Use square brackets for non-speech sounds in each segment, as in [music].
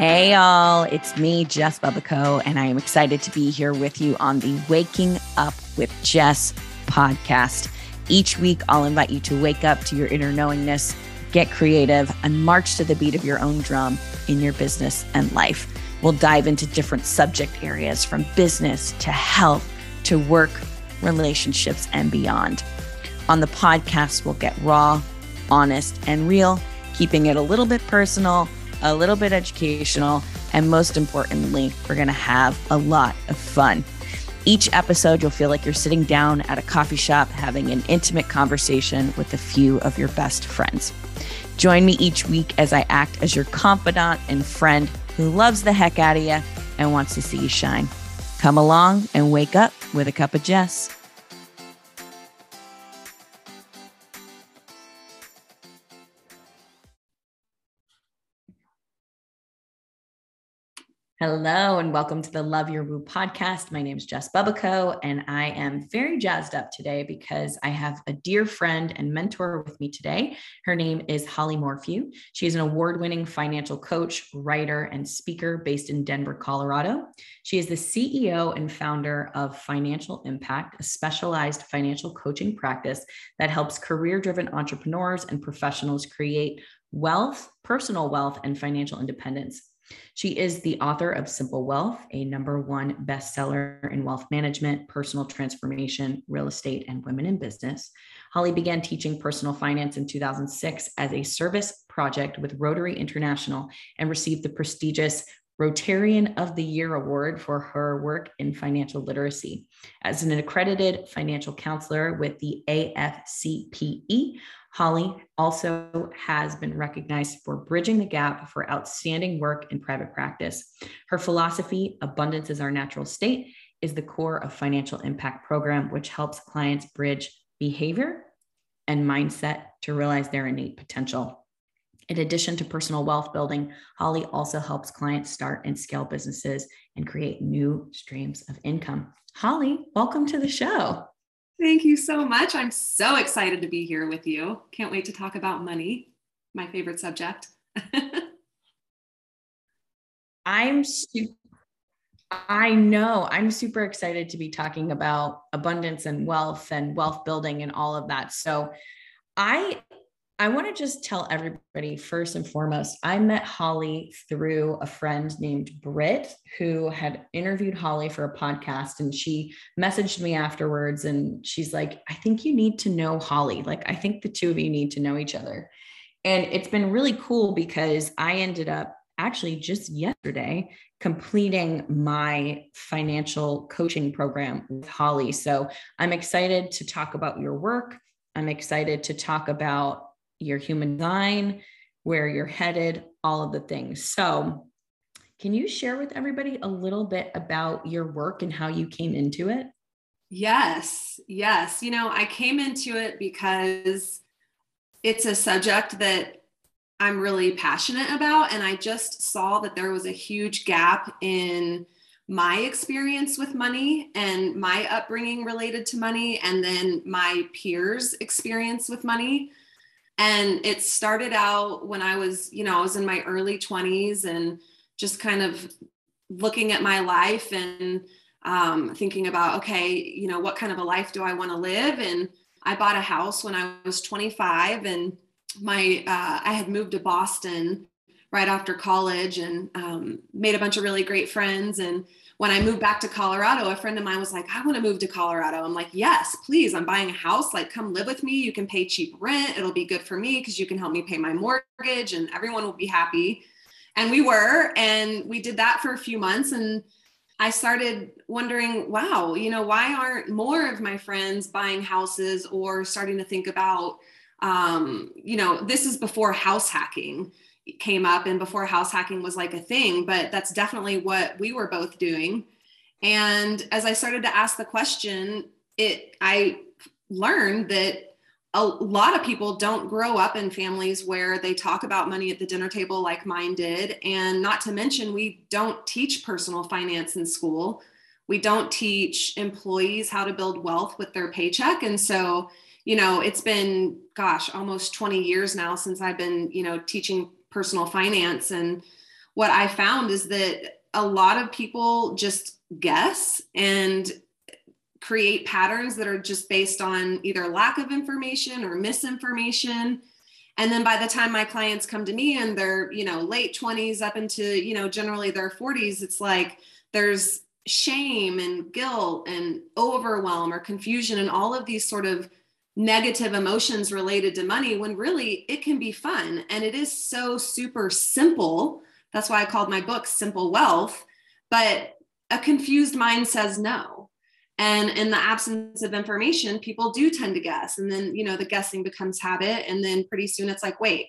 Hey, all, it's me, Jess Bubbico, and I am excited to be here with you on the Waking Up with Jess podcast. Each week, I'll invite you to wake up to your inner knowingness, get creative, and march to the beat of your own drum in your business and life. We'll dive into different subject areas from business to health to work, relationships, and beyond. On the podcast, we'll get raw, honest, and real, keeping it a little bit personal a little bit educational, and most importantly, we're going to have a lot of fun. Each episode, you'll feel like you're sitting down at a coffee shop having an intimate conversation with a few of your best friends. Join me each week as I act as your confidant and friend who loves the heck out of you and wants to see you shine. Come along and wake up with a cup of Jess. Hello, and welcome to the Love Your Woo podcast. My name is Jess Bubbico, and I am very jazzed up today because I have a dear friend and mentor with me today. Her name is Holly Morphew. She is an award winning financial coach, writer, and speaker based in Denver, Colorado. She is the CEO and founder of Financial Impact, a specialized financial coaching practice that helps career driven entrepreneurs and professionals create wealth, personal wealth, and financial independence she is the author of Simple Wealth, a number one bestseller in wealth management, personal transformation, real estate, and women in business. Holly began teaching personal finance in 2006 as a service project with Rotary International and received the prestigious Rotarian of the Year award for her work in financial literacy. As an accredited financial counselor with the AFCPE, Holly also has been recognized for bridging the gap for outstanding work in private practice. Her philosophy, Abundance is Our Natural State, is the core of Financial Impact Program, which helps clients bridge behavior and mindset to realize their innate potential. In addition to personal wealth building, Holly also helps clients start and scale businesses and create new streams of income. Holly, welcome to the show. Thank you so much. I'm so excited to be here with you. Can't wait to talk about money, my favorite subject. [laughs] I'm super, I know I'm super excited to be talking about abundance and wealth and wealth building and all of that. So I I want to just tell everybody first and foremost, I met Holly through a friend named Britt who had interviewed Holly for a podcast. And she messaged me afterwards and she's like, I think you need to know Holly. Like, I think the two of you need to know each other. And it's been really cool because I ended up actually just yesterday completing my financial coaching program with Holly. So I'm excited to talk about your work. I'm excited to talk about your human design, where you're headed, all of the things. So, can you share with everybody a little bit about your work and how you came into it? Yes, yes. You know, I came into it because it's a subject that I'm really passionate about. And I just saw that there was a huge gap in my experience with money and my upbringing related to money, and then my peers' experience with money and it started out when i was you know i was in my early 20s and just kind of looking at my life and um, thinking about okay you know what kind of a life do i want to live? And i bought a house when i was 25 and my uh, i had moved to boston right after college and um, made a bunch of really great friends and when I moved back to Colorado, a friend of mine was like, I want to move to Colorado. I'm like, yes, please. I'm buying a house. Like, come live with me. You can pay cheap rent. It'll be good for me because you can help me pay my mortgage and everyone will be happy. And we were, and we did that for a few months. And I started wondering, wow, you know, why aren't more of my friends buying houses or starting to think about, um, you know, this is before house hacking came up and before house hacking was like a thing, but that's definitely what we were both doing. And as I started to ask the question, it I learned that a lot of people don't grow up in families where they talk about money at the dinner table like mine did. And not to mention, we don't teach personal finance in school. We don't teach employees how to build wealth with their paycheck. And so, you know, it's been, gosh, almost 20 years now since I've been, you know, teaching personal finance. And what I found is that a lot of people just guess and create patterns that are just based on either lack of information or misinformation. And then by the time my clients come to me and they're you know late 20s up into you know generally their 40s it's like there's shame and guilt and overwhelm or confusion and all of these sort of negative emotions related to money when really it can be fun. And it is so super simple. That's why i called my book simple wealth. But a confused mind says no. And in the absence of information people do tend to guess. And then you know the guessing becomes habit. And then pretty soon it's like wait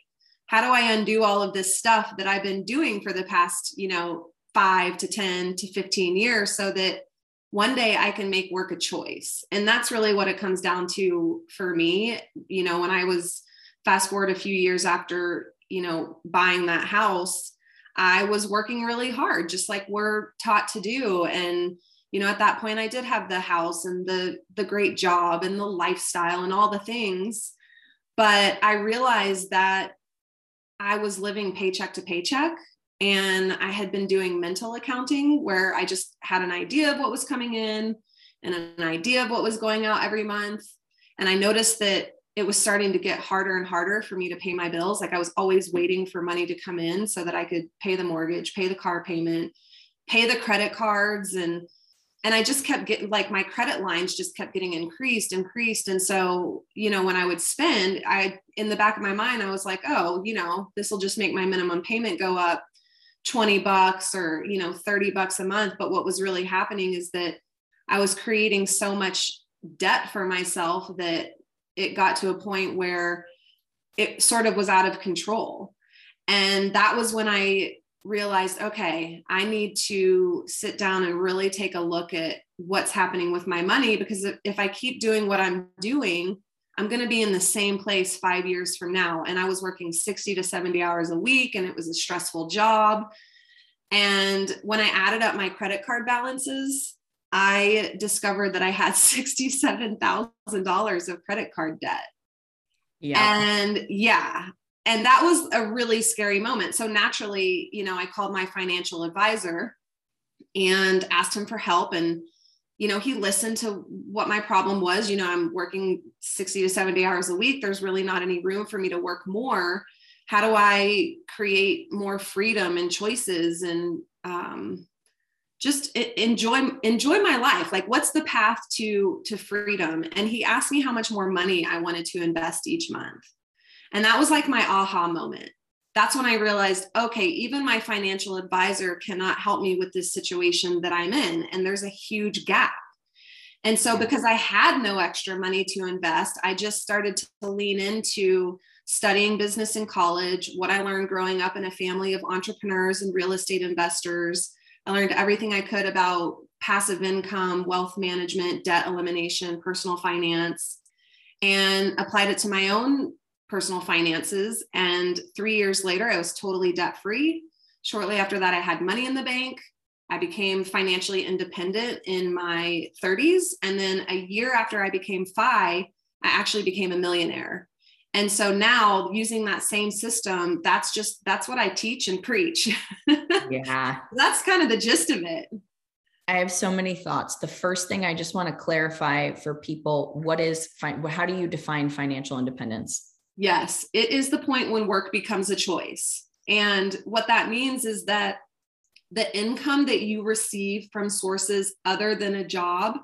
how do i undo all of this stuff that i've been doing for the past you know 5 to 10 to 15 years so that one day I can make work a choice. And that's really what it comes down to for me. You know, when I was fast forward a few years after, you know, buying that house, I was working really hard, just like we're taught to do. And, you know, at that point I did have the house and the the great job and the lifestyle and all the things. But I realized that I was living paycheck to paycheck and I had been doing mental accounting where I just had an idea of what was coming in and an idea of what was going out every month. And I noticed that it was starting to get harder and harder for me to pay my bills. Like I was always waiting for money to come in so that I could pay the mortgage, pay the car payment, pay the credit cards and and I just kept getting like my credit lines just kept getting increased, increased. And so, you know, when I would spend, I in the back of my mind, I was like, oh, you know, this will just make my minimum payment go up 20 bucks or you know 30 bucks a month. But what was really happening is that i was creating so much debt for myself that it got to a point where it sort of was out of control. And that was when i realized okay i need to sit down and really take a look at what's happening with my money because if i keep doing what i'm doing I'm going to be in the same place five years from now. And I was working 60 to 70 hours a week, and it was a stressful job. And when I added up my credit card balances, I discovered that I had [laughs] $67,000 of credit card debt. Yeah. And yeah. And that was a really scary moment. So naturally, you know, I called my financial advisor and asked him for help. And you know, he listened to what my problem was. You know, I'm working 60 to 70 hours a week. There's really not any room for me to work more. How do I create more freedom and choices and um, just enjoy enjoy my life? Like, what's the path to to freedom? And he asked me how much more money I wanted to invest each month, and that was like my aha moment that's when I realized, okay, even my financial advisor cannot help me with this situation that I'm in. And there's a huge gap. And so, because I had no extra money to invest, I just started to lean into studying business in college, what I learned growing up in a family of entrepreneurs and real estate investors. I learned everything I could about passive income, wealth management, debt elimination, personal finance, and applied it to my own personal finances. And three years later, I was totally debt free. Shortly after that, I had money in the bank. I became financially independent in my 30s. And then a year after I became FI, I actually became a millionaire. And so now using that same system, that's just that's what I teach and preach. [laughs] Yeah. that's kind of the gist of it. I have so many thoughts. The first thing I just want to clarify for people, what is how do you define financial independence? Yes, it is the point when work becomes a choice. And what that means is that the income that you receive from sources other than a job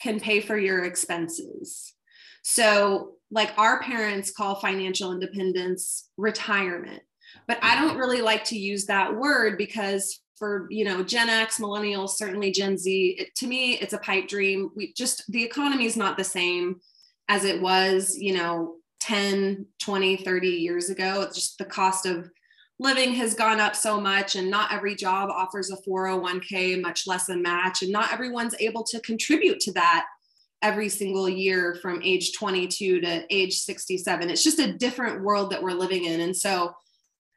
can pay for your expenses. So, like our parents call financial independence retirement, but I don't really like to use that word because for you know gen x millennials certainly gen z it, to me it's a pipe dream we just the economy is not the same as it was you know 10, 20, 30 years ago. It's just the cost of living has gone up so much, and not every job offers a 401k, much less a match, and not everyone's able to contribute to that every single year from age 22 to age 67. It's just a different world that we're living in. And so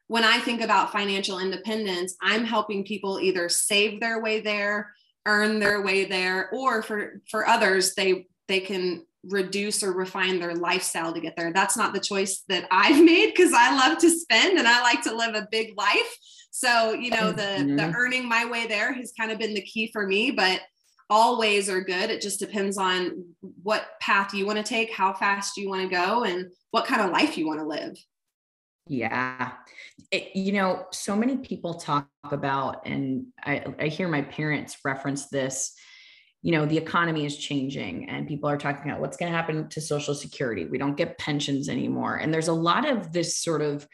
when I think about financial independence, I'm helping people either save their way there, earn their way there, or for for others, they they can reduce or refine their lifestyle to get there. That's not the choice that I've [laughs] made because I love to spend and I like to live a big life. So, you know, the mm-hmm. the earning my way there has kind of been the key for me, but all ways are good. It just depends on what path you want to take, how fast you want to go, and what kind of life you want to live. Yeah. It, you know, so many people talk about, and I, I hear my parents reference this you know the economy is changing and people are talking about what's going to happen to social security we don't get pensions anymore and there's a lot of this sort of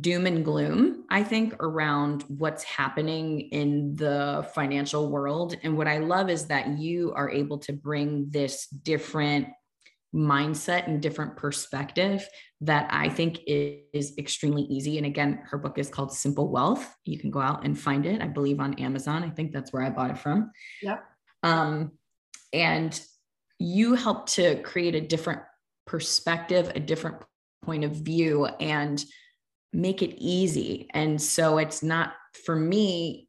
doom and gloom i think around what's happening in the financial world and what i love is that you are able to bring this different mindset and different perspective that I think is extremely easy. And again, her book is called Simple Wealth. You can go out and find it, I believe, on Amazon. I think that's where I bought it from. Yep. Um, and you help to create a different perspective, a different point of view, and make it easy. And so it's not for me,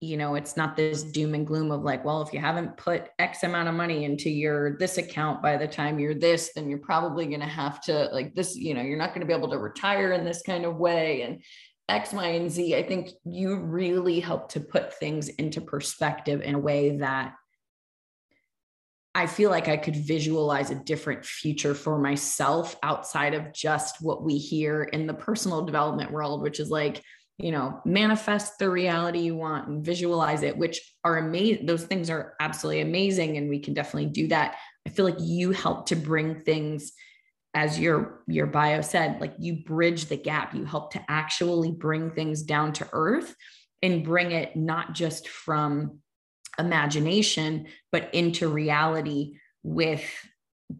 you know, it's not this doom and gloom of like, well, if you haven't put X amount of money into your this account by the time you're this, then you're probably going to have to like this, you know, you're not going to be able to retire in this kind of way. And X, Y, and Z. I think you really help to put things into perspective in a way that I feel like I could visualize a different future for myself outside of just what we hear in the personal development world, which is like, you know, manifest the reality you want and visualize it, which are amazing. Those things are absolutely amazing. And we can definitely do that. I feel like you help to bring things as your your bio said like you bridge the gap you help to actually bring things down to earth and bring it not just from imagination, but into reality with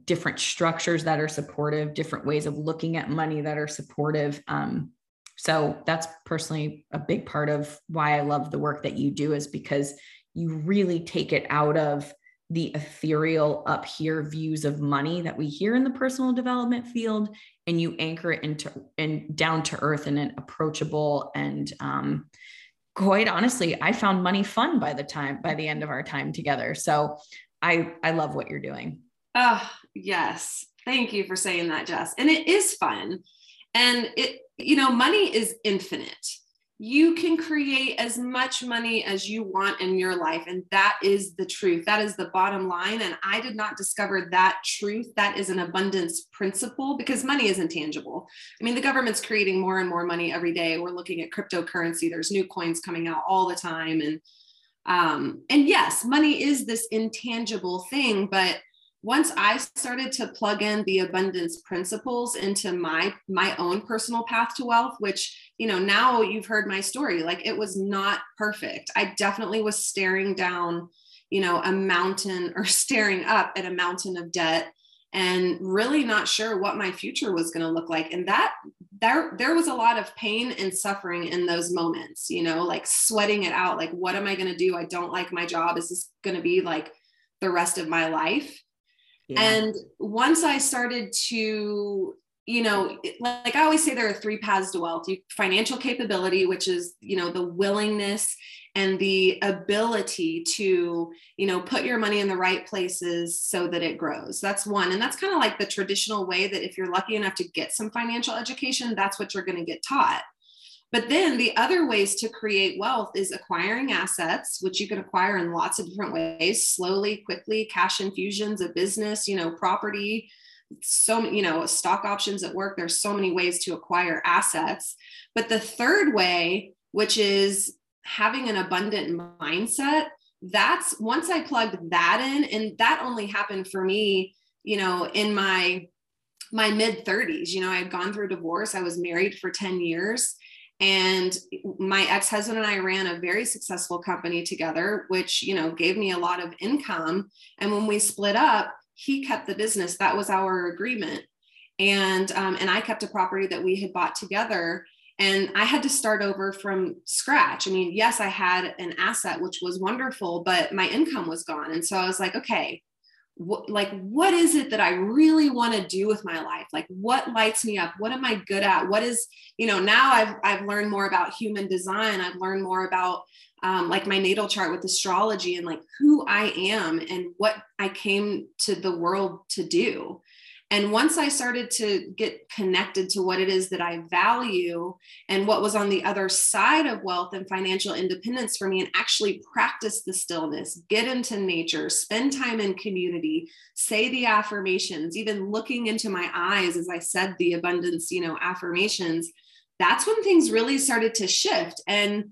different structures that are supportive, different ways of looking at money that are supportive. Um, so that's personally a big part of why I love the work that you do, is because you really take it out of the ethereal up here views of money that we hear in the personal development field and you anchor it into and down to earth in an approachable and um, quite honestly, I found money fun by the time by the end of our time together. So I I love what you're doing. Oh, yes. Thank you for saying that, Jess. And it is fun. And it, you know, money is infinite you can create as much money as you want in your life. And that is the truth. That is the bottom line. And I did not discover that truth. That is an abundance principle because money is intangible. I mean, the government's creating more and more money every day. We're looking at cryptocurrency, there's new coins coming out all the time. And um, and yes, money is this intangible thing, but once I started to plug in the abundance principles into my my own personal path to wealth, which you know now you've heard my story, like it was not perfect. I definitely was staring down, you know, a mountain [laughs] or staring up at a mountain of debt and really not sure what my future was going to look like. And that there there was a lot of pain and suffering in those moments you know like sweating it out like what am i going to do? I don't like my job. Is this going to be like the rest of my life yeah. And once I started to, you know, like I always say, there are three paths to wealth you, financial capability, which is, you know, the willingness and the ability to, you know, put your money in the right places so that it grows. That's one. And that's kind of like the traditional way that if you're lucky enough to get some financial education, that's what you're going to get taught. But then the other ways to create wealth is acquiring assets, which you can acquire in lots of different ways, slowly, quickly, cash infusions, a business, you know, property, so you know, stock options at work. There's so many ways to acquire assets. But the third way, which is having an abundant mindset, that's once I plugged that in, and that only happened for me, you know, in my my mid 30s. You know, I had gone through divorce. I was married for 10 years and my ex-husband and i ran a very successful company together which you know gave me a lot of income. And when we split up he kept the business. That was our agreement. And um, and i kept a property that we had bought together. And i had to start over from scratch. I mean yes i had an asset which was wonderful but my income was gone. And so i was like okay what, like what is it that i really want to do with my life? Like what lights me up? What am i good at? What is you know now i've i've learned more about human design. I've learned more about um, like my natal chart with astrology and like who i am and what i came to the world to do And once I started to get connected to what it is that I value and what was on the other side of wealth and financial independence for me, and actually practice the stillness, get into nature, spend time in community, say the affirmations, even looking into my eyes as I said the abundance, you know, affirmations, that's when things really started to shift. And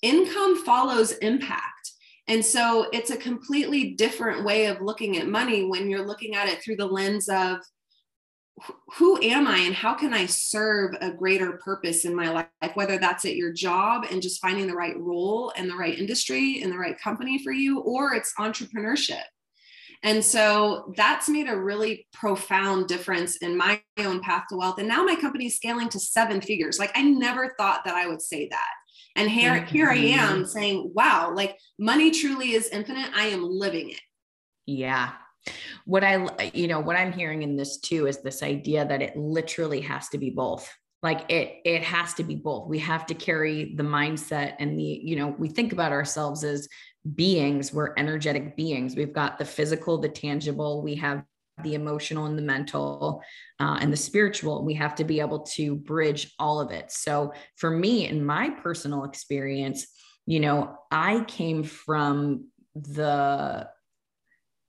income follows impact. And so it's a completely different way of looking at money when you're looking at it through the lens of who am I and how can I serve a greater purpose in my life, whether that's at your job and just finding the right role and the right industry and the right company for you, or it's entrepreneurship. And so that's made a really profound difference in my own path to wealth. And now my company is scaling to seven figures. Like I never thought that I would say that. And here, mm-hmm. here I am saying, wow, like money truly is infinite. I am living it. Yeah. What I, you know, what I'm hearing in this too is this idea that it literally has to be both. Like it, it has to be both. We have to carry the mindset and the, you know, we think about ourselves as beings. We're energetic beings. We've got the physical, the tangible. We have the emotional and the mental uh, and the spiritual. We have to be able to bridge all of it. So for me, in my personal experience, you know, I came from the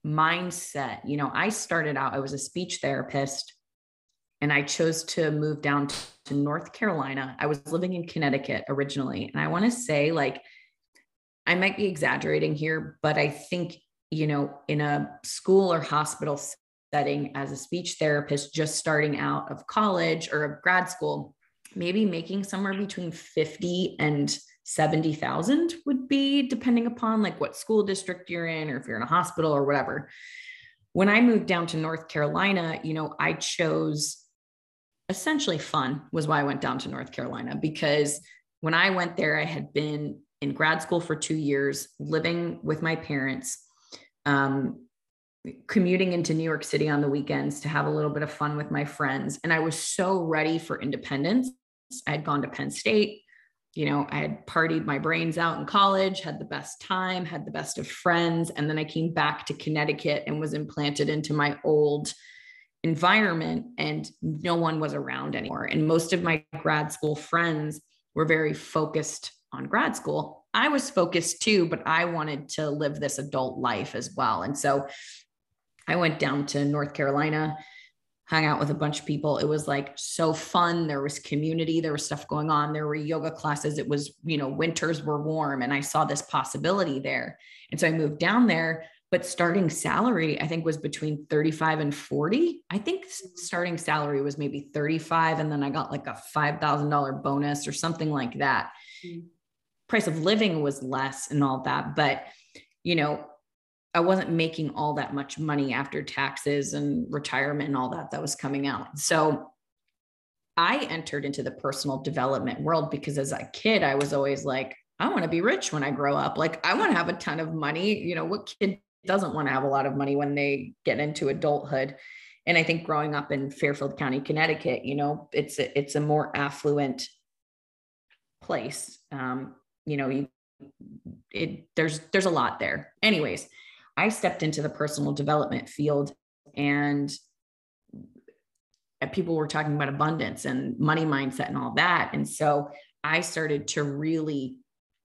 mindset, you know, I started out, I was a speech therapist and I chose to move down to North Carolina. I was living in Connecticut originally. And I want to say, like, I might be exaggerating here, but I think, you know, in a school or hospital setting as a speech therapist just starting out of college or of grad school, maybe making somewhere between 50 and 70,000 would be depending upon like what school district you're in or if you're in a hospital or whatever. When I moved down to North Carolina, you know, I chose essentially fun was why I went down to North Carolina because when I went there, I had been in grad school for two years, living with my parents. Um, commuting into New York City on the weekends to have a little bit of fun with my friends. And I was so ready for independence. I had gone to Penn State. You know, I had partied my brains out in college, had the best time, had the best of friends. And then I came back to Connecticut and was implanted into my old environment, and no one was around anymore. And most of my grad school friends were very focused on grad school. I was focused too, but I wanted to live this adult life as well. And so I went down to North Carolina, hung out with a bunch of people. It was like so fun. There was community, there was stuff going on. There were yoga classes. It was, you know, winters were warm and I saw this possibility there. And so I moved down there, but starting salary I think was between 35 and 40. I think starting salary was maybe 35 and then I got like a $5,000 bonus or something like that. Mm-hmm. Price of living was less and all that, but you know, I wasn't making all that much money after taxes and retirement and all that that was coming out. So I entered into the personal development world because as a kid, I was always like, I want to be rich when I grow up. Like, I want to have a ton of money. You know, what kid doesn't want to have a lot of money when they get into adulthood? And I think growing up in Fairfield County, Connecticut, you know, it's a, it's a more affluent place. Um, you know, you it there's there's a lot there. Anyways, I stepped into the personal development field and people were talking about abundance and money mindset and all that. And so I started to really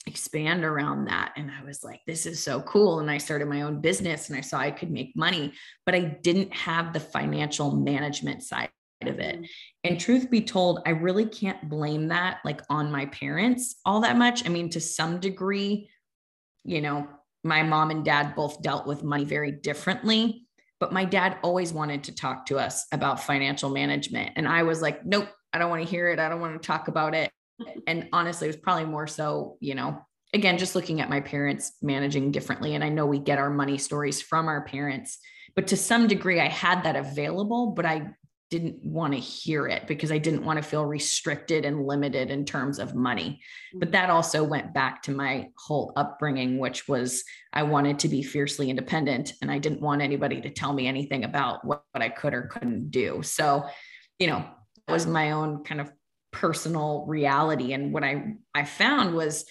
expand around that. And I was like, this is so cool. And I started my own business and I saw I could make money, but I didn't have the financial management side of it. Mm-hmm. And truth be told, I really can't blame that like on my parents all that much. I mean, to some degree, you know, my mom and dad both dealt with money very differently but my dad always wanted to talk to us about financial management. And i was like nope i don't want to hear it. I don't want to talk about it. And honestly it was probably more so you know again just looking at my parents managing differently. And i know we get our money stories from our parents but to some degree i had that available but i didn't want to hear it because I didn't want to feel restricted and limited in terms of money. But that also went back to my whole upbringing, which was I wanted to be fiercely independent and I didn't want anybody to tell me anything about what, what I could or couldn't do. So, you know, it was my own kind of personal reality. And what I, I found was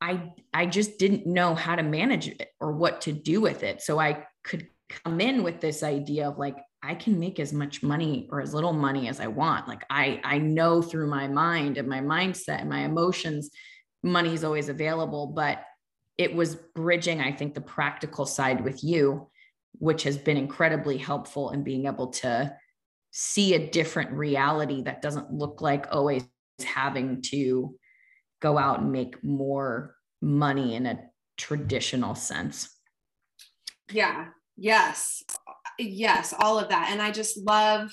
I I just didn't know how to manage it or what to do with it. So I could come in with this idea of like I can make as much money or as little money as I want. Like I I know through my mind and my mindset and my emotions money is always available, but it was bridging I think the practical side with you which has been incredibly helpful in being able to see a different reality that doesn't look like always having to go out and make more money in a traditional sense. Yeah. Yes. Yes. All of that. And I just love,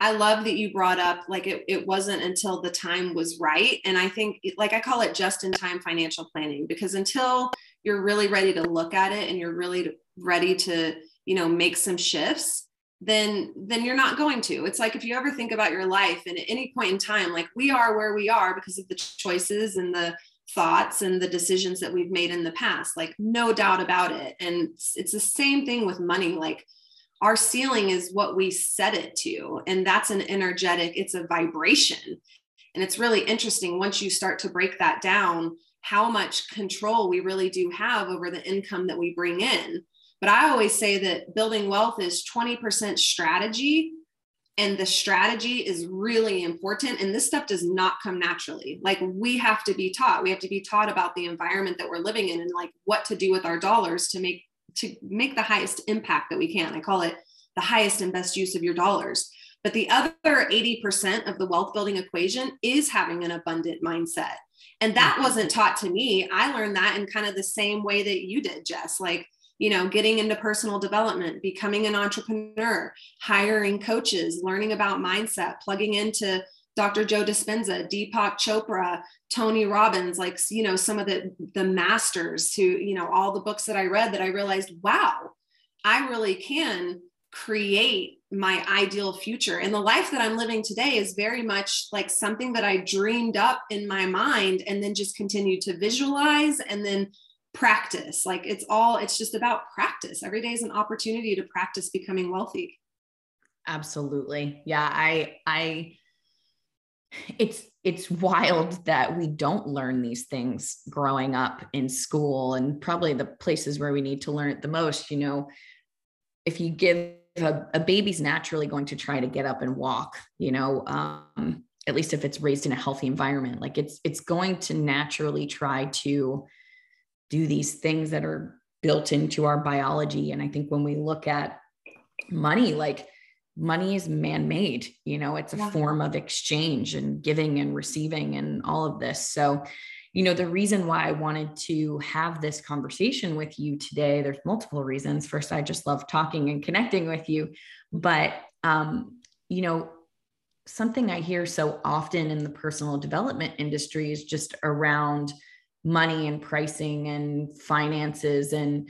I love that you brought up like it, it wasn't until the time was right. And I think, like, I call it just in time financial planning because until you're really ready to look at it and you're really ready to, you know, make some shifts, then then you're not going to it's like if you ever think about your life and at any point in time like we are where we are because of the choices and the thoughts and the decisions that we've made in the past like no doubt about it and it's, it's the same thing with money like our ceiling is what we set it to and that's an energetic it's a vibration and it's really interesting once you start to break that down how much control we really do have over the income that we bring in but I always say that building wealth is 20% strategy. And the strategy is really important. And this stuff does not come naturally. Like we have to be taught. We have to be taught about the environment that we're living in and like what to do with our dollars to make to make the highest impact that we can. I call it the highest and best use of your dollars. But the other 80% of the wealth building equation is having an abundant mindset. And that mm-hmm. wasn't taught to me. I learned that in kind of the same way that you did, Jess. Like you know, getting into personal development, becoming an entrepreneur, hiring coaches, learning about mindset, plugging into Dr. Joe Dispenza, Deepak Chopra, Tony Robbins, like, you know, some of the, the masters who, you know, all the books that I read that I realized, wow, I really can create my ideal future. And the life that I'm living today is very much like something that I dreamed up in my mind and then just continued to visualize and then practice. Like it's all, it's just about practice. Every day is an opportunity to practice becoming wealthy. Absolutely. Yeah. I, I, it's, it's wild that we don't learn these things growing up in school and probably the places where we need to learn it the most. You know, if you give a, a baby's naturally going to try to get up and walk, you know, um, at least if it's raised in a healthy environment, like it's, it's going to naturally try to, do these things that are built into our biology. And I think when we look at money, like money is man made, you know, it's a yeah. form of exchange and giving and receiving and all of this. So, you know, the reason why I wanted to have this conversation with you today, there's multiple reasons. First, I just love talking and connecting with you. But, um, you know, something I hear so often in the personal development industry is just around money and pricing and finances and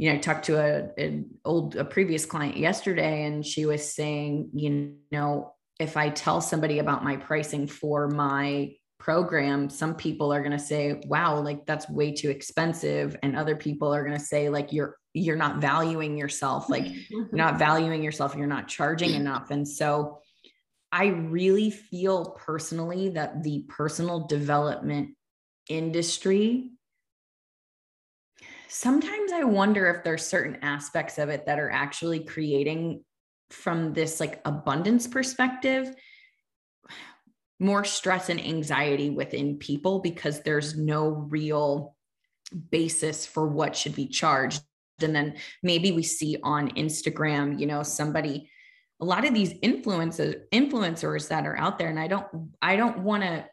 you know I talked to a an old a previous client yesterday and she was saying you know if i tell somebody about my pricing for my program some people are going to say wow like that's way too expensive and other people are going to say like you're you're not valuing yourself like mm-hmm. you're not valuing yourself you're not charging mm-hmm. enough and so i really feel personally that the personal development industry sometimes i wonder if there's certain aspects of it that are actually creating from this like abundance perspective more stress and anxiety within people because there's no real basis for what should be charged. And then maybe we see on instagram you know somebody a lot of these influencers influencers that are out there and i don't i don't want to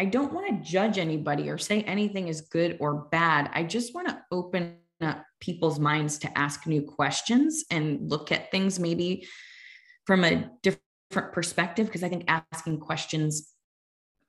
I don't want to judge anybody or say anything is good or bad. I just want to open up people's minds to ask new questions and look at things maybe from a different perspective because I think asking questions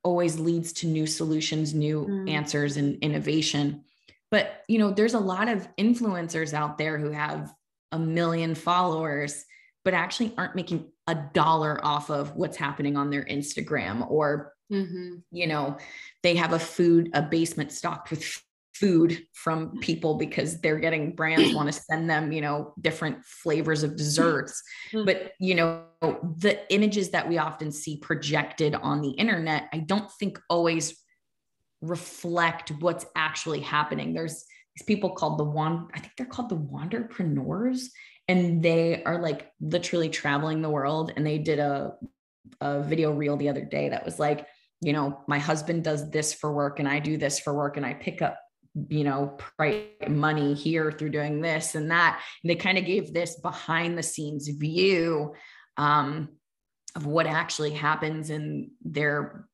always leads to new solutions, new mm. answers and innovation. But, you know, there's a lot of influencers out there who have a million followers but actually aren't making a dollar off of what's happening on their Instagram or Mm-hmm. You know, they have a food, a basement stocked with food from people because they're getting brands [clears throat] want to send them, you know, different flavors of desserts. Mm-hmm. But, you know, the images that we often see projected on the internet, I don't think always reflect what's actually happening. There's these people called the one, I think they're called the wanderpreneurs. and they are like literally traveling the world and they did a a video reel the other day that was like you know my husband does this for work and i do this for work and i pick up you know money here through doing this and that and they kind of gave this behind the scenes view um, of what actually happens in their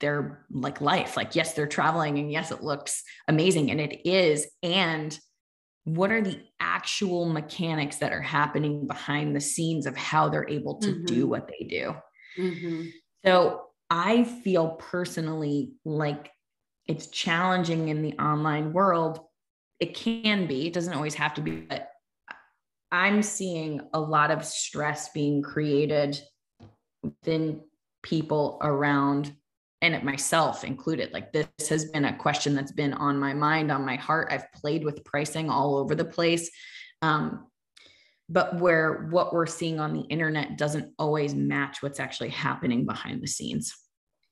their like life like yes they're traveling and yes it looks amazing and it is and what are the actual mechanics that are happening behind the scenes of how they're able to mm-hmm. do what they do mm-hmm. so i feel personally like it's challenging in the online world. It can be it doesn't always have to be but i'm seeing a lot of stress being created within people around and it myself included like this has been a question that's been on my mind on my heart. I've played with pricing all over the place. Um, but where what we're seeing on the internet doesn't always match what's actually happening behind the scenes.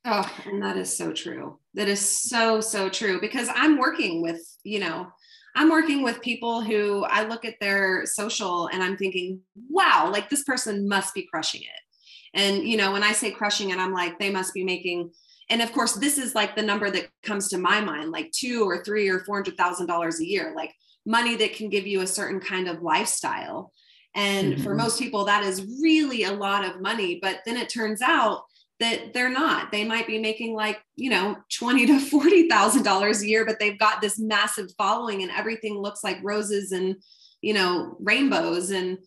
Oh and that is so true. That is so so true because i'm working with you know i'm working with people who i look at their social and i'm thinking wow like this person must be crushing it. And you know when i say crushing it i'm like they must be making and of course this is like the number that comes to my mind like two or three or four hundred thousand dollars a year like money that can give you a certain kind of lifestyle and mm-hmm. for most people that is really a lot of money but then it turns out that they're not. They might be making like you know 20 to 40 thousand dollars a year but they've got this massive following and everything looks like roses and you know rainbows. And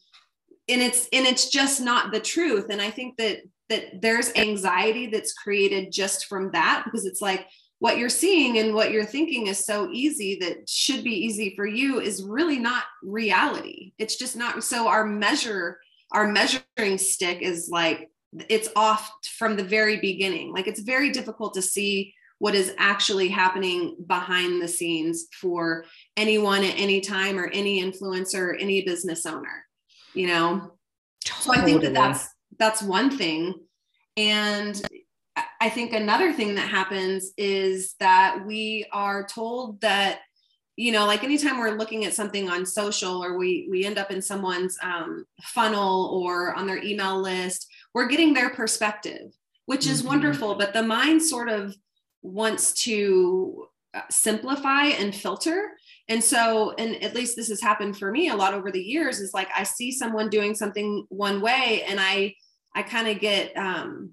and it's and it's just not the truth. And i think that that there's anxiety that's created just from that because it's like what you're seeing and what you're thinking is so easy that should be easy for you is really not reality it's just not so our measure our measuring stick is like it's off from the very beginning like it's very difficult to see what is actually happening behind the scenes for anyone at any time or any influencer or any business owner you know totally. so i think that that's that's one thing. And I think another thing that happens is that we are told that, you know, like anytime we're looking at something on social or we we end up in someone's um, funnel or on their email list, we're getting their perspective, which is mm-hmm. wonderful. But the mind sort of wants to uh, simplify and filter and so and at least this has happened for me a lot over the years is like i see someone doing something one way and i I kind of get um,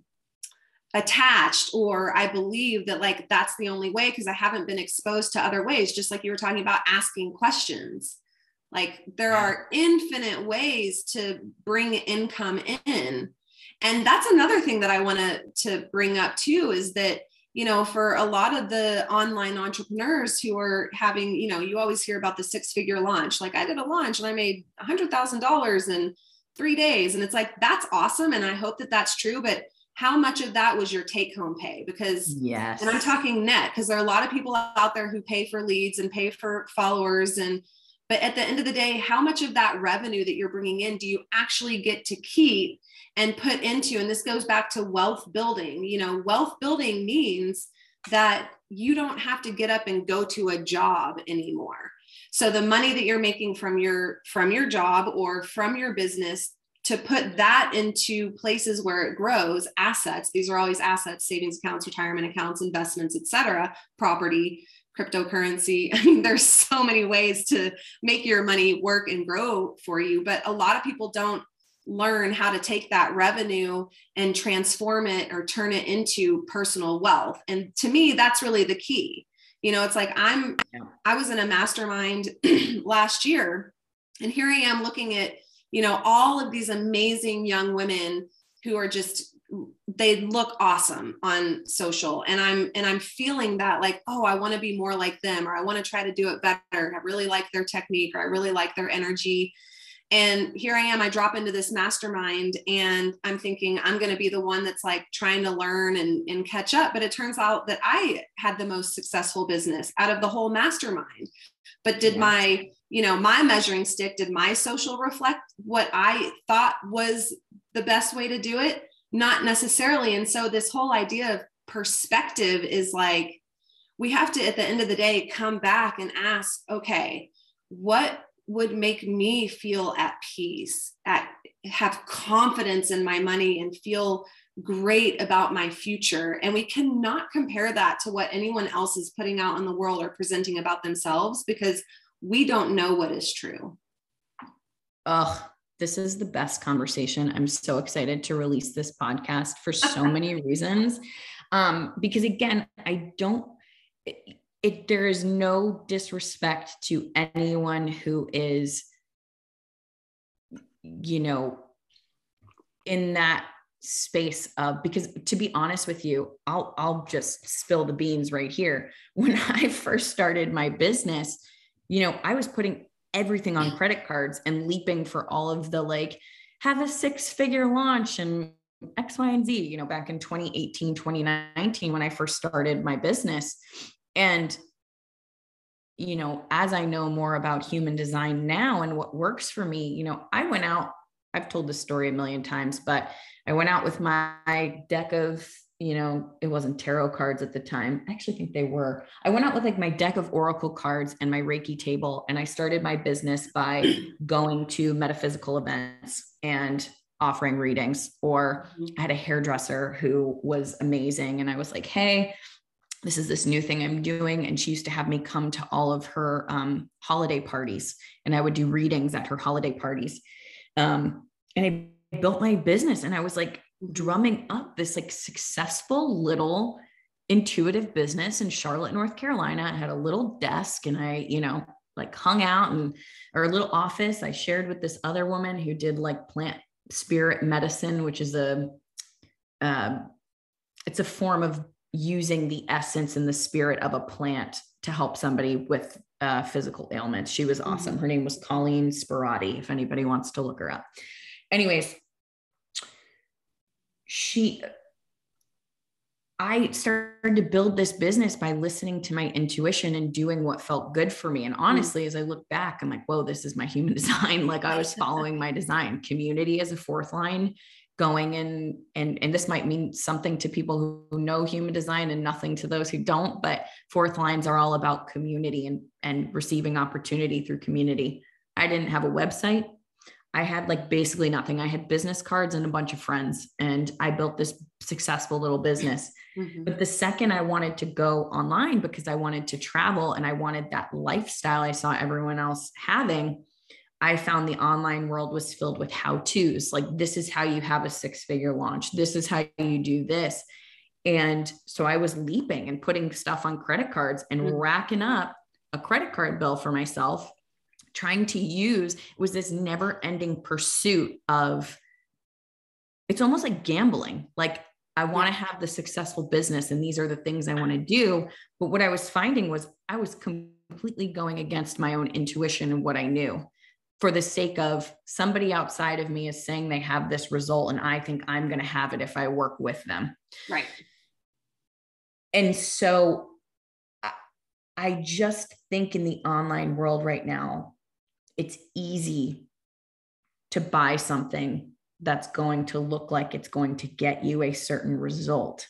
attached or I believe that like that's the only way because I haven't been exposed to other ways, just like you were talking about asking questions. Like there are infinite ways to bring income in. And that's another thing that I want to to bring up too is that you know for a lot of the online entrepreneurs who are having you know you always hear about the six figure launch like i did a launch and i made a hundred thousand dollars in three days. And it's like, that's awesome. And I hope that that's true. But how much of that was your take home pay? Because, yes. And I'm talking net, because there are a lot of people out there who pay for leads and pay for followers. And, but at the end of the day, how much of that revenue that you're bringing in do you actually get to keep and put into? And this goes back to wealth building. You know, wealth building means that you don't have to get up and go to a job anymore so the money that you're making from your from your job or from your business to put that into places where it grows assets these are always assets savings accounts retirement accounts investments etc property cryptocurrency. [laughs] I mean there's so many ways to make your money work and grow for you but a lot of people don't learn how to take that revenue and transform it or turn it into personal wealth. And to me that's really the key. You know, it's like I'm. I was in a mastermind [clears throat] last year, and here I am looking at, you know, all of these amazing young women who are just they look awesome on social and i'm and i'm feeling that like oh i want to be more like them or i want to try to do it better i really like their technique or i really like their energy and here I am, I drop into this mastermind and I'm thinking I'm going to be the one that's like trying to learn and, and catch up. But it turns out that I had the most successful business out of the whole mastermind. But did yeah. my, you know, my measuring stick, did my social reflect what I thought was the best way to do it? Not necessarily. And so this whole idea of perspective is like, we have to, at the end of the day, come back and ask, okay, what would make me feel at peace, at have confidence in my money and feel great about my future. And we cannot compare that to what anyone else is putting out in the world or presenting about themselves because we don't know what is true. Oh, this is the best conversation. I'm so excited to release this podcast for so [laughs] many reasons. Um, because again, I don't, it, it, there is no disrespect to anyone who is, you know, in that space of because to be honest with you i'll i'll just spill the beans right here [laughs] when i first started my business you know i was putting everything on credit cards and leaping for all of the like have a six figure launch and x y and z you know back in 2018 2019 when i first started my business. And you know as i know more about human design now and what works for me you know i went out I've told this story a million times, but I went out with my deck of, you know, it wasn't tarot cards at the time. I actually think they were. I went out with like my deck of oracle cards and my Reiki table, and I started my business by [clears throat] going to metaphysical events and offering readings. Or mm-hmm. I had a hairdresser who was amazing, and I was like, hey, this is this new thing I'm doing. And she used to have me come to all of her um, holiday parties, and I would do readings at her holiday parties. Um, and I built my business and I was like drumming up this like successful little intuitive business in Charlotte, North Carolina. I had a little desk and I, you know, like hung out and or a little office. I shared with this other woman who did like plant spirit medicine, which is a uh, it's a form of using the essence and the spirit of a plant to help somebody with uh, physical ailments. She was awesome. Mm-hmm. Her name was Colleen Sperati, if anybody wants to look her up. Anyways, she, I started to build this business by listening to my intuition and doing what felt good for me. And mm. honestly, as I look back, I'm like, whoa, this is my human [laughs] design. like I was following my design. Community as a fourth line going in and and this might mean something to people who know human design and nothing to those who don't but fourth lines are all about community and and receiving opportunity through community i didn't have a website i had like basically nothing i had business cards and a bunch of friends and i built this successful little business mm-hmm. but the second i wanted to go online because i wanted to travel and i wanted that lifestyle i saw everyone else having I found the online world was filled with how to's like, this is how you have a six figure launch. This is how you do this. And so I was leaping and putting stuff on credit cards and mm-hmm. racking up a credit card bill for myself, trying to use was this never ending pursuit of it's almost like gambling. Like, I want to have the successful business and these are the things I want to do. But what I was finding was I was completely going against my own intuition and what I knew for the sake of somebody outside of me is saying they have this result and I think I'm going to have it if I work with them. Right. And so I just think in the online world right now, it's easy to buy something that's going to look like it's going to get you a certain result.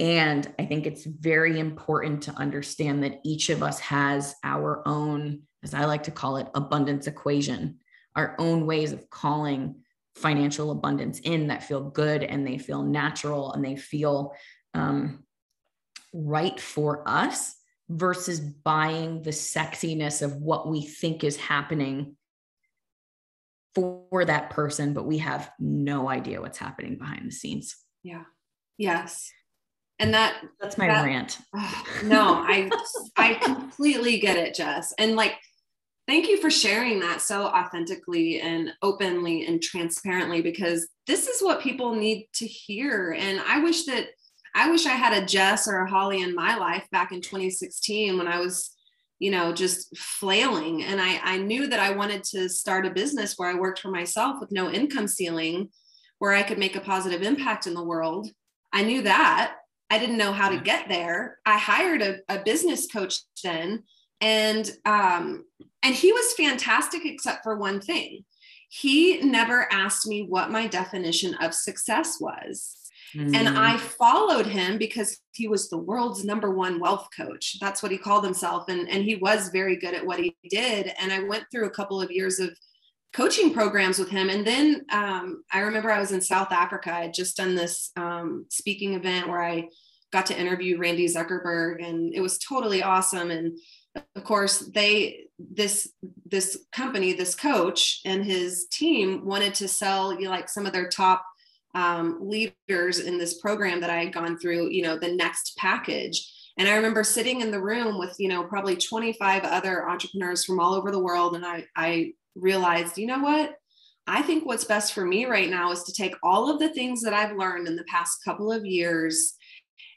And I think it's very important to understand that each of us has our own as I like to call it, abundance equation, our own ways of calling financial abundance in that feel good and they feel natural and they feel um, right for us versus buying the sexiness of what we think is happening for that person, but we have no idea what's happening behind the scenes. Yeah. Yes and that that's my that, rant no i i completely get it jess and like Thank you for sharing that so authentically and openly and transparently because this is what people need to hear. And I wish that I wish I had a Jess or a Holly in my life back in 2016 when I was, you know, just flailing. And I, I knew that I wanted to start a business where I worked for myself with no income ceiling, where I could make a positive impact in the world. I knew that. I didn't know how to get there. I hired a, a business coach then and um, and he was fantastic except for one thing he never asked me what my definition of success was Mm. And I followed him because he was the world's number one wealth coach. That's what he called himself. And, and he was very good at what he did. And I went through a couple of years of coaching programs with him. And then um, I remember I was in South Africa. I had just done this um, speaking event where I got to interview Randy Zuckerberg, and it was totally awesome. And of course, they this this company, this coach and his team wanted to sell you know, like some of their top um, leaders in this program that I had gone through, you know, the next package. And I remember sitting in the room with, you know, probably 25 other entrepreneurs from all over the world. And I, I realized, you know what? I think what's best for me right now is to take all of the things that I've learned in the past couple of years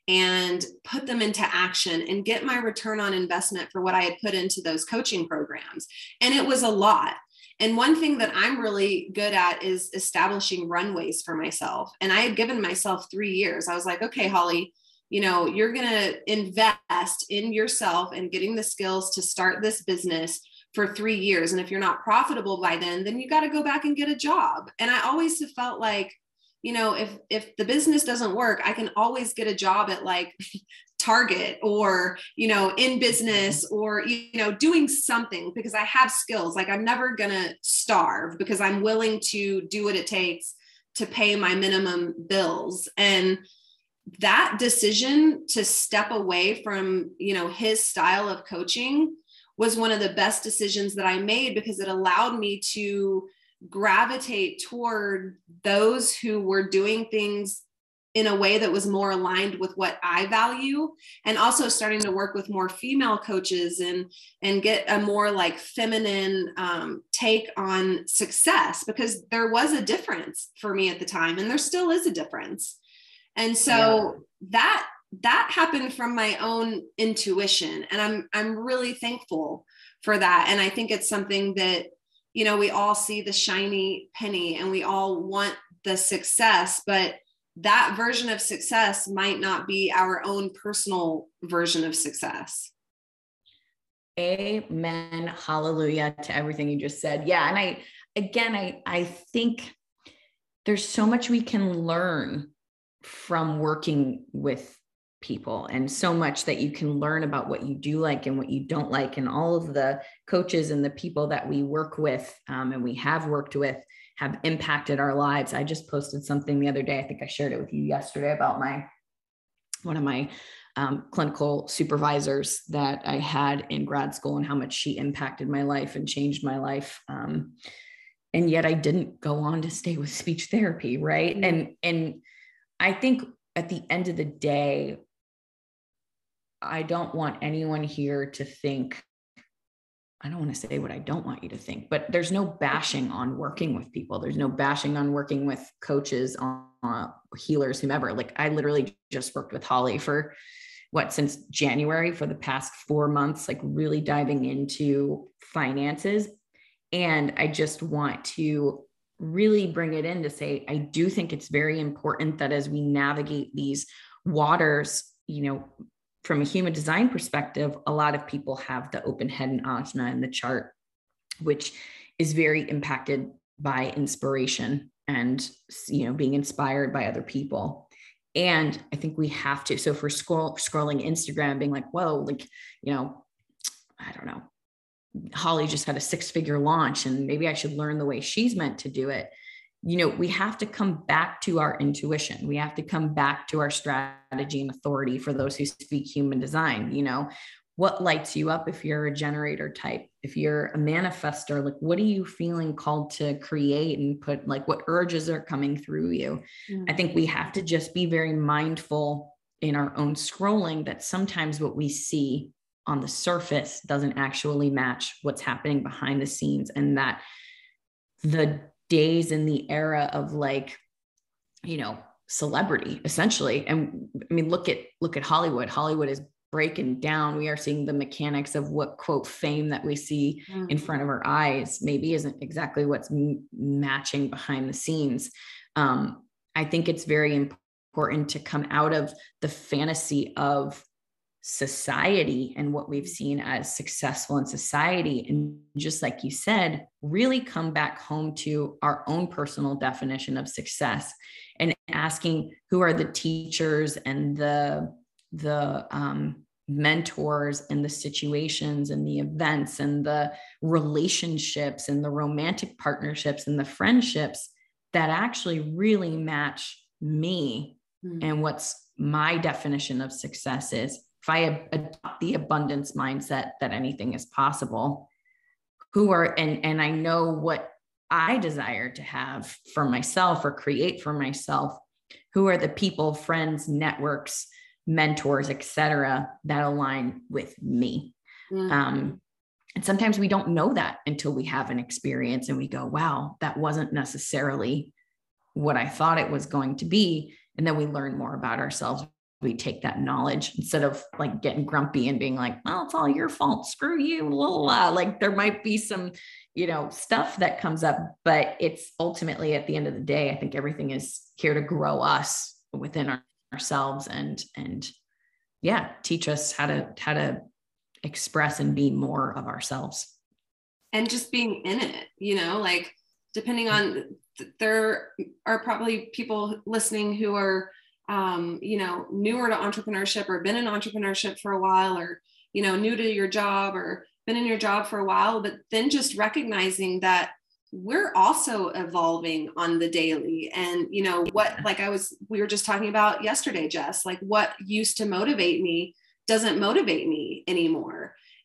and put them into action and get my return on investment for what I had put into those coaching programs. And it was a lot. And one thing that I'm really good at is establishing runways for myself. And I had given myself three years. I was like, okay, Holly, you know, you're going to invest in yourself and getting the skills to start this business for three years. And if you're not profitable by then, then you got to go back and get a job. And I always have felt like, you know if if the business doesn't work i can always get a job at like [laughs] target or you know in business mm-hmm. or you know doing something because i have skills. Like i'm never going to starve because i'm willing to do what it takes to pay my minimum bills. And that decision to step away from you know his style of coaching was one of the best decisions that i made because it allowed me to gravitate toward those who were doing things in a way that was more aligned with what I value and also starting to work with more female coaches and and get a more like feminine um, take on success because there was a difference for me at the time and there still is a difference and so yeah. that that happened from my own intuition and I'm I'm really thankful for that and I think it's something that you know, we all see the shiny penny and we all want the success, but that version of success might not be our own personal version of success. Amen. Hallelujah to everything you just said. Yeah. And I, again, I, I think there's so much we can learn from working with people and so much that you can learn about what you do like and what you don't like and all of the coaches and the people that we work with um, and we have worked with have impacted our lives i just posted something the other day i think i shared it with you yesterday about my one of my um, clinical supervisors that i had in grad school and how much she impacted my life and changed my life um, and yet i didn't go on to stay with speech therapy right mm-hmm. and and i think at the end of the day I don't want anyone here to think, I don't want to say what I don't want you to think, but there's no bashing on working with people. There's no bashing on working with coaches, on healers, whomever. Like I literally just worked with Holly for what since January for the past four months, like really diving into finances. And I just want to really bring it in to say, I do think it's very important that as we navigate these waters, you know, from a human design perspective, a lot of people have the open head and ajna in the chart, which is very impacted by inspiration and you know being inspired by other people. And I think we have to. So for scroll, scrolling Instagram, being like, whoa, like, you know, I don't know, Holly just had a six figure launch and maybe I should learn the way she's meant to do it you know, we have to come back to our intuition. We have to come back to our strategy and authority for those who speak human design. You know, what lights you up if you're a generator type? If you're a manifester, like what are you feeling called to create and put, like what urges are coming through you? Mm-hmm. I think we have to just be very mindful in our own scrolling that sometimes what we see on the surface doesn't actually match what's happening behind the scenes and that the days in the era of like, you know, celebrity essentially. And I mean, look at look at Hollywood. Hollywood is breaking down. We are seeing the mechanics of what quote fame that we see mm-hmm. in front of our eyes maybe isn't exactly what's m- matching behind the scenes. Um, I think it's very important to come out of the fantasy of society and what we've seen as successful in society. And just like you said, really come back home to our own personal definition of success and asking who are the teachers and the the um, mentors and the situations and the events and the relationships and the romantic partnerships and the friendships that actually really match me mm-hmm. and what's my definition of success is if I adopt the abundance mindset that anything is possible, who are and and I know what I desire to have for myself or create for myself, who are the people, friends, networks, mentors, etc., that align with me. Mm-hmm. Um, and sometimes we don't know that until we have an experience and we go, wow, that wasn't necessarily what I thought it was going to be. And then we learn more about ourselves we take that knowledge instead of like getting grumpy and being like, well, it's all your fault. Screw you. Blah. Like there might be some, you know, stuff that comes up, but it's ultimately at the end of the day, I think everything is here to grow us within our, ourselves and, and yeah, teach us how to, how to express and be more of ourselves. And just being in it, you know, like depending on, there are probably people listening who are, um, you know, newer to entrepreneurship or been in entrepreneurship for a while or, you know, new to your job or been in your job for a while, but then just recognizing that we're also evolving on the daily. And you know what like i was we were just talking about yesterday jess like what used to motivate me doesn't motivate me anymore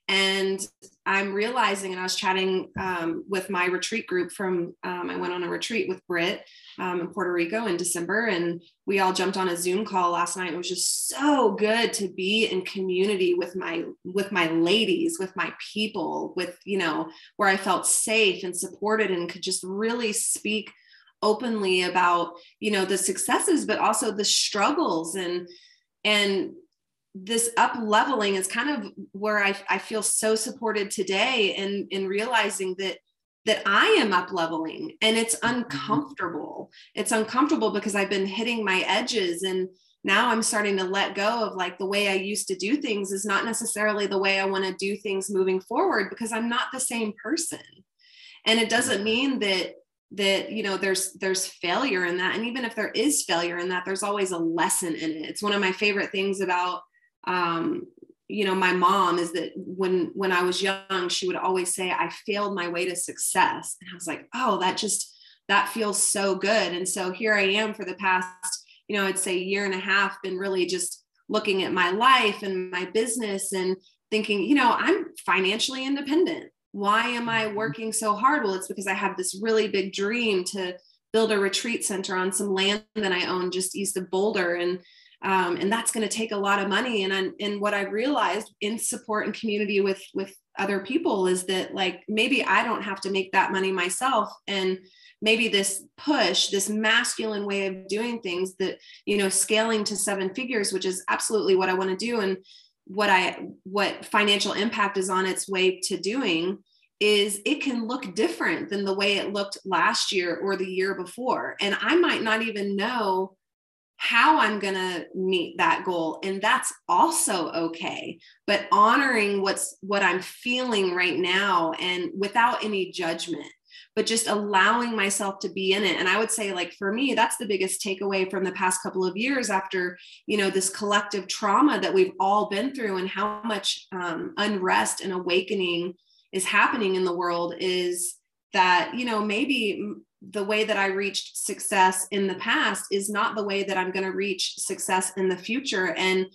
and I'm realizing, and I was chatting um, with my retreat group from, um, I went on a retreat with Britt um, in Puerto Rico in December, and we all jumped on a Zoom call last night. It was just so good to be in community with my with my ladies, with my people, with you know where I felt safe and supported, and could just really speak openly about you know the successes, but also the struggles and and this up leveling is kind of where I, I feel so supported today in, in realizing that that I am up leveling and it's mm-hmm. uncomfortable. It's uncomfortable because I've been hitting my edges and now I'm starting to let go of like the way I used to do things is not necessarily the way I want to do things moving forward because I'm not the same person. And it doesn't mean that that you know there's there's failure in that and even if there is failure in that there's always a lesson in it. It's one of my favorite things about um, you know my mom is that when when i was young she would always say i failed my way to success. And i was like oh that just that feels so good. And so here i am for the past you know i'd say year and a half been really just looking at my life and my business and thinking you know i'm financially independent. Why am i mm-hmm. working so hard? Well it's because i have this really big dream to build a retreat center on some land that i own just east of boulder. And um, and that's going to take a lot of money. And and what i realized in support and community with with other people is that like maybe i don't have to make that money myself. And maybe this push this masculine way of doing things that you know scaling to seven figures which is absolutely what i want to do and what i what financial impact is on its way to doing is it can look different than the way it looked last year or the year before. And i might not even know how I'm going to meet that goal and that's also okay but honoring what's what I'm feeling right now and without any judgment but just allowing myself to be in it. And i would say like for me that's the biggest takeaway from the past couple of years after you know this collective trauma that we've all been through and how much um, unrest and awakening is happening in the world is that you know maybe the way that I reached success in the past is not the way that I'm going to reach success in the future. And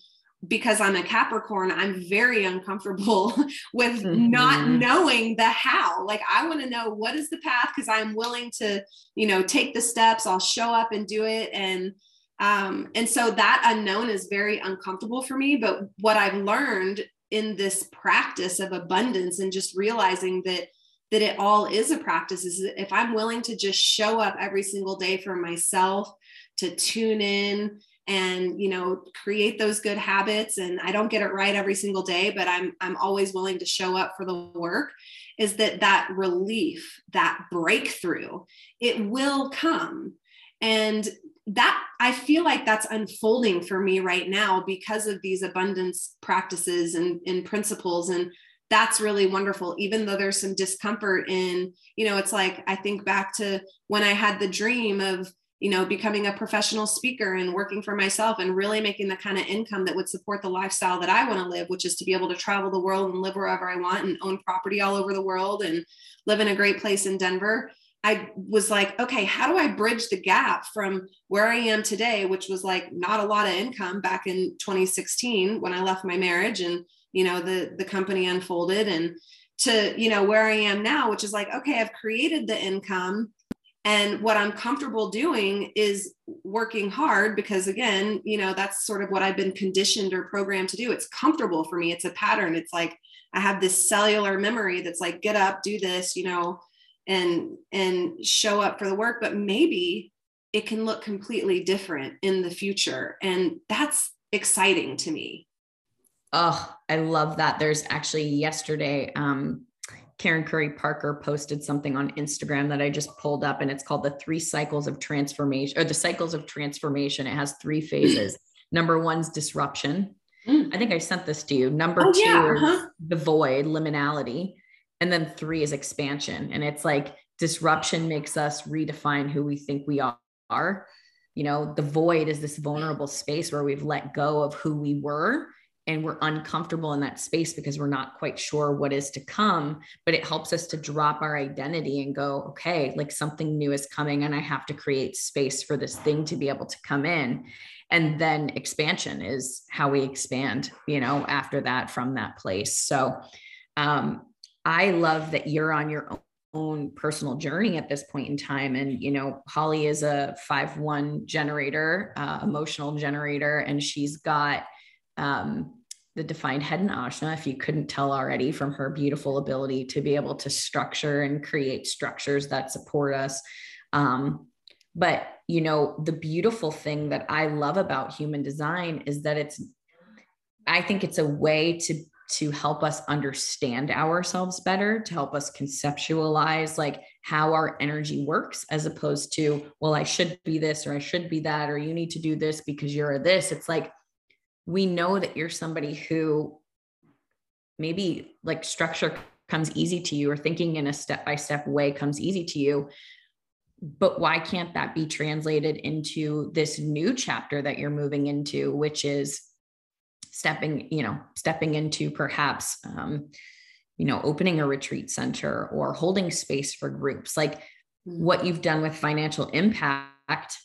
because I'm a Capricorn, I'm very uncomfortable [laughs] with mm-hmm. not knowing the how. Like I want to know what is the path because I'm willing to, you know, take the steps. I'll show up and do it. And um, and so that unknown is very uncomfortable for me. But what I've learned in this practice of abundance and just realizing that that it all is a practice is if i'm willing to just show up every single day for myself to tune in and you know create those good habits and i don't get it right every single day but i'm i'm always willing to show up for the work is that that relief that breakthrough it will come and that I feel like that's unfolding for me right now because of these abundance practices and, and principles. And that's really wonderful, even though there's some discomfort in, you know, it's like I think back to when I had the dream of, you know, becoming a professional speaker and working for myself and really making the kind of income that would support the lifestyle that I want to live, which is to be able to travel the world and live wherever I want and own property all over the world and live in a great place in Denver. I was like, okay, how do I bridge the gap from where I am today, which was like not a lot of income back in 2016 when I left my marriage and you know the the company unfolded and to you know where I am now, which is like, okay, I've created the income and what I'm comfortable doing is working hard because again, you know, that's sort of what I've been conditioned or programmed to do. It's comfortable for me. It's a pattern. It's like I have this cellular memory that's like, get up, do this, you know, and and show up for the work but maybe it can look completely different in the future and that's exciting to me oh i love that there's actually yesterday um Karen Curry Parker posted something on Instagram that I just pulled up, and it's called the three cycles of transformation or the cycles of transformation. It has three phases. [clears throat] Number one's disruption. Mm. I think I sent this to you. Number oh, two yeah. uh-huh. the void, liminality and then three is expansion and it's like disruption makes us redefine who we think we are you know the void is this vulnerable space where we've let go of who we were and we're uncomfortable in that space because we're not quite sure what is to come but it helps us to drop our identity and go okay like something new is coming and i have to create space for this thing to be able to come in and then expansion is how we expand you know after that from that place so um, I love that you're on your own personal journey at this point in time. And, you know, Holly is a 5 1 generator, uh, emotional generator, and she's got um, the defined head and ajna, if you couldn't tell already from her beautiful ability to be able to structure and create structures that support us. Um, but, you know, the beautiful thing that I love about human design is that it's, I think it's a way to to help us understand ourselves better, to help us conceptualize like how our energy works, as opposed to, well, I should be this or I should be that, or you need to do this because you're this. It's like we know that you're somebody who maybe like structure comes easy to you or thinking in a step by step way comes easy to you. But why can't that be translated into this new chapter that you're moving into, which is stepping you know stepping into perhaps um, you know opening a retreat center or holding space for groups like mm-hmm. what you've done with financial impact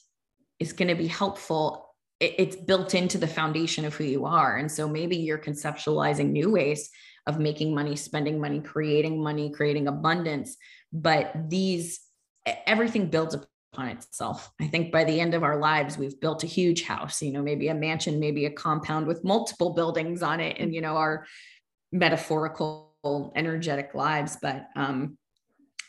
is going to be helpful it, it's built into the foundation of who you are and so maybe you're conceptualizing new ways of making money spending money creating money creating abundance but these everything builds upon itself. I think by the end of our lives, we've built a huge house, you know, maybe a mansion, maybe a compound with multiple buildings on it, and, you know, our metaphorical, energetic lives. But um,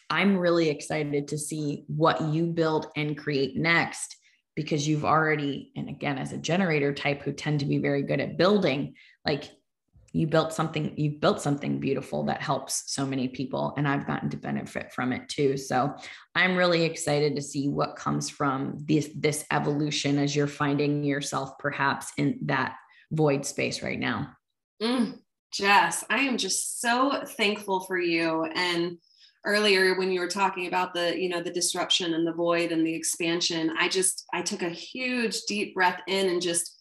I'm really excited to see what you build and create next because you've already, and again, as a generator type who tend to be very good at building, like you built something you've built something beautiful that helps so many people and i've gotten to benefit from it too. So i'm really excited to see what comes from this this evolution as you're finding yourself perhaps in that void space right now. Mm, jess i am just so thankful for you and earlier when you were talking about the you know the disruption and the void and the expansion i just i took a huge deep breath in and just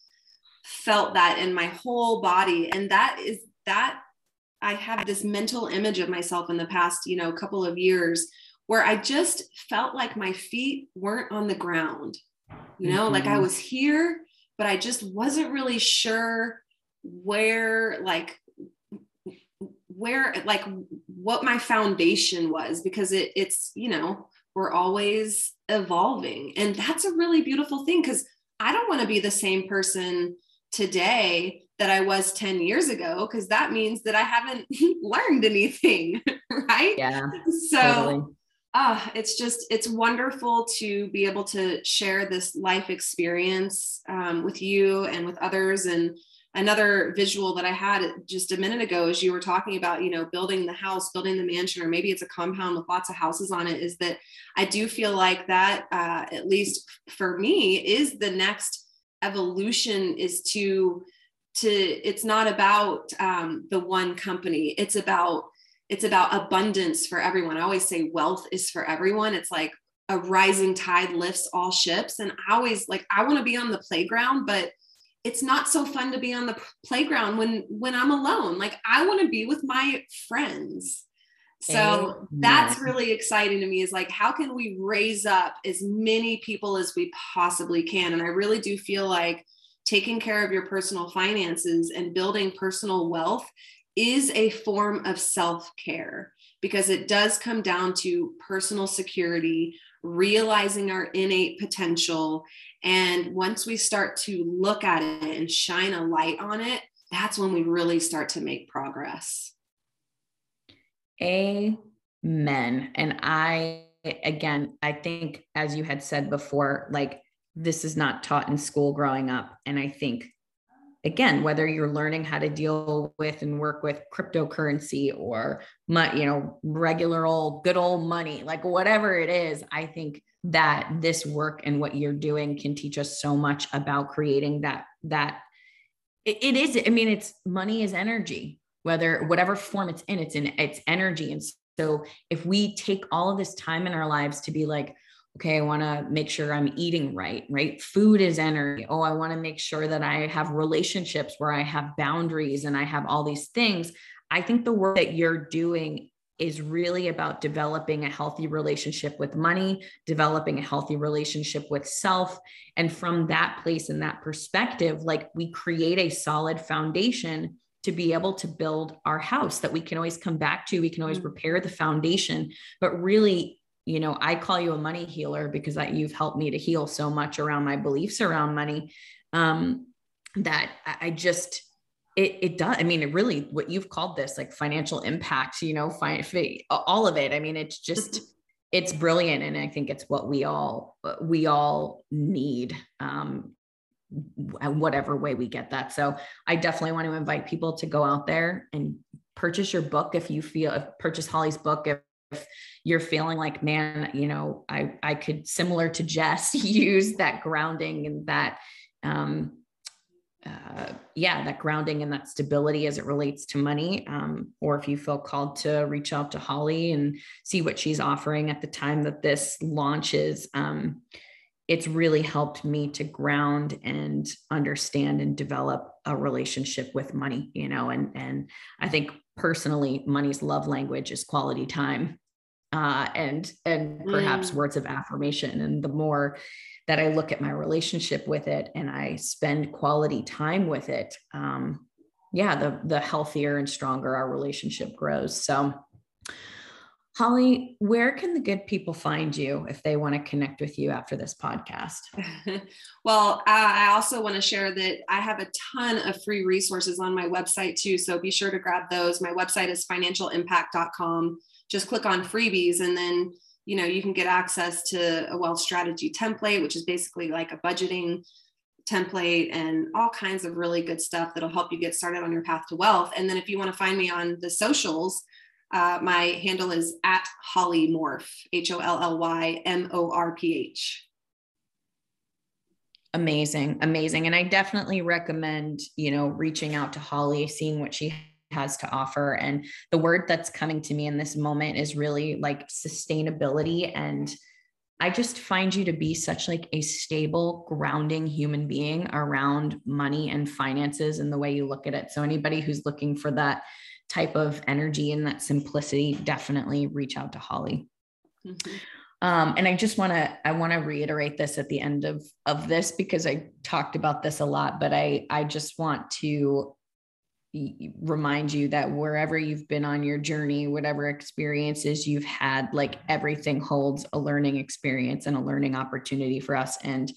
felt that in my whole body and that is that i have this mental image of myself in the past you know couple of years where i just felt like my feet weren't on the ground you know mm-hmm. like i mm-hmm. was here but i just wasn't really sure where like where like what my foundation was because it it's you know we're always evolving and that's a really beautiful thing because i don't want to be the same person today that I was 10 years ago because that means that I haven't [laughs] learned anything, [laughs] right? Yeah. So totally. uh, it's just, it's wonderful to be able to share this life experience um, with you and with others. And another visual that I had just a minute ago, as you were talking about, you know, building the house, building the mansion, or maybe it's a compound with lots of houses on it, is that I do feel like that, uh, at least for me, is the next evolution is to to it's not about um, the one company. It's about it's about abundance for everyone. I always say wealth is for everyone. It's like a rising tide lifts all ships. And i always like i want to be on the playground but it's not so fun to be on the playground when when i'm alone. Like i want to be with my friends. So Amen. that's really exciting to me is like how can we raise up as many people as we possibly can? And i really do feel like taking care of your personal finances and building personal wealth is a form of self-care because it does come down to personal security realizing our innate potential and once we start to look at it and shine a light on it that's when we really start to make progress amen and i again i think as you had said before like this is not taught in school growing up. And I think, again, whether you're learning how to deal with and work with cryptocurrency or, you know, regular old, good old money, like whatever it is, I think that this work and what you're doing can teach us so much about creating that, that it, it is, I mean, it's money is energy, whether whatever form it's in, it's in, it's energy. And so if we take all of this time in our lives to be like, okay, I want to make sure I'm eating right, right? Food is energy. Oh, I want to make sure that I have relationships where I have boundaries and I have all these things. I think the work that you're doing is really about developing a healthy relationship with money, developing a healthy relationship with self. And from that place and that perspective, like we create a solid foundation to be able to build our house that we can always come back to. We can always mm. repair the foundation, but really you know i call you a money healer because that you've helped me to heal so much around my beliefs around money um, that i just it, it does i mean it really what you've called this like financial impact you know fi- all of it. I mean it's just it's brilliant and i think it's what we all we all need um, whatever way we get that. So i definitely want to invite people to go out there and purchase your book if you feel purchase holly's book if if you're feeling like man you know i i could similar to jess [laughs] use that grounding and that um uh, yeah, that grounding and that stability as it relates to money. Um, or if you feel called to reach out to Holly and see what she's offering at the time that this launches, um, it's really helped me to ground and understand and develop a relationship with money. You know, and and I think personally, money's love language is quality time uh, and and perhaps mm. words of affirmation. And the more that I look at my relationship with it and I spend quality time with it, um, yeah, the the healthier and stronger our relationship grows. So. Holly, where can the good people find you if they want to connect with you after this podcast? [laughs] well, uh, I also want to share that I have a ton of free resources on my website too. So be sure to grab those. My website is financialimpact.com just click on freebies and then you know you can get access to a wealth strategy template which is basically like a budgeting template and all kinds of really good stuff that'll help you get started on your path to wealth and then if you want to find me on the socials uh, my handle is at holly morph h-o-l-l-y-m-o-r-p-h amazing amazing and i definitely recommend you know reaching out to holly seeing what she has to offer. And the word that's coming to me in this moment is really like sustainability. And I just find you to be such like a stable, grounding human being around money and finances and the way you look at it. So anybody who's looking for that type of energy and that simplicity, definitely reach out to Holly. Mm-hmm. Um, and I just want to I want to reiterate this at the end of of this because I talked about this a lot, but I I just want to remind you that wherever you've been on your journey, whatever experiences you've had, like everything holds a learning experience and a learning opportunity for us. And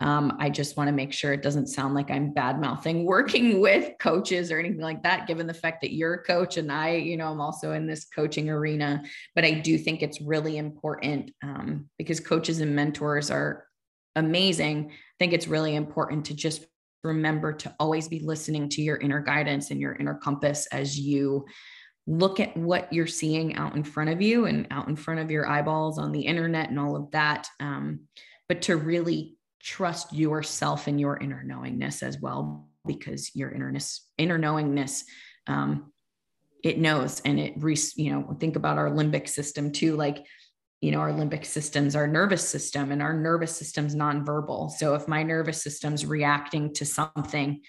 um, I just want to make sure it doesn't sound like I'm bad mouthing [laughs] working with coaches or anything like that, given the fact that you're a coach and I, you know, I'm also in this coaching arena. But I do think it's really important um, because coaches and mentors are amazing. I think it's really important to just remember to always be listening to your inner guidance and your inner compass as you look at what you're seeing out in front of you and out in front of your eyeballs on the internet and all of that. Um, but to really trust yourself and your inner knowingness as well, because your innerness, inner knowingness, um, it knows and it, re- you know, think about our limbic system too. Like you know our limbic systems our nervous system and our nervous system's nonverbal so if my nervous system's reacting to something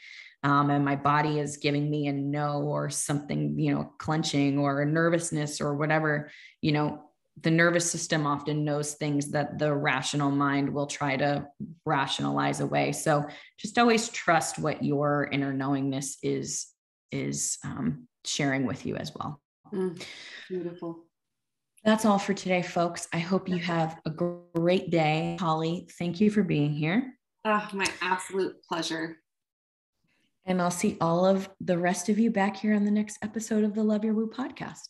um, and my body is giving me a no or something you know clenching or a nervousness or whatever you know the nervous system often knows things that the rational mind will try to rationalize away so just always trust what your inner knowingness is is um, sharing with you as well mm, beautiful that's all for today, folks. I hope you have a great day. Holly, thank you for being here. Oh, my absolute pleasure. And I'll see all of the rest of you back here on the next episode of the Love Your Woo podcast.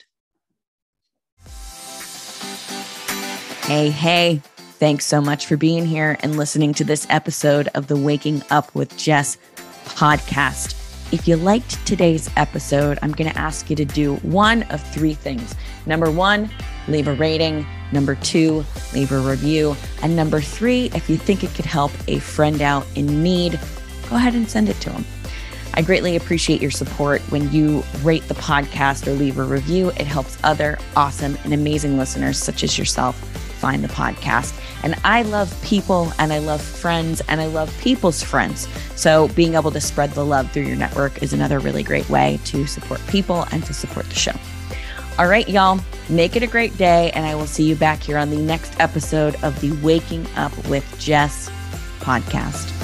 Hey, hey. Thanks so much for being here and listening to this episode of the Waking Up with Jess podcast. If you liked today's episode, I'm going to ask you to do one of three things. Number one, leave a rating. Number two, leave a review. And number three, if you think it could help a friend out in need, go ahead and send it to them. I greatly appreciate your support when you rate the podcast or leave a review. It helps other awesome and amazing listeners such as yourself find the podcast. And I love people and I love friends and I love people's friends. So being able to spread the love through your network is another really great way to support people and to support the show. All right, y'all, make it a great day. And I will see you back here on the next episode of the Waking Up with Jess podcast.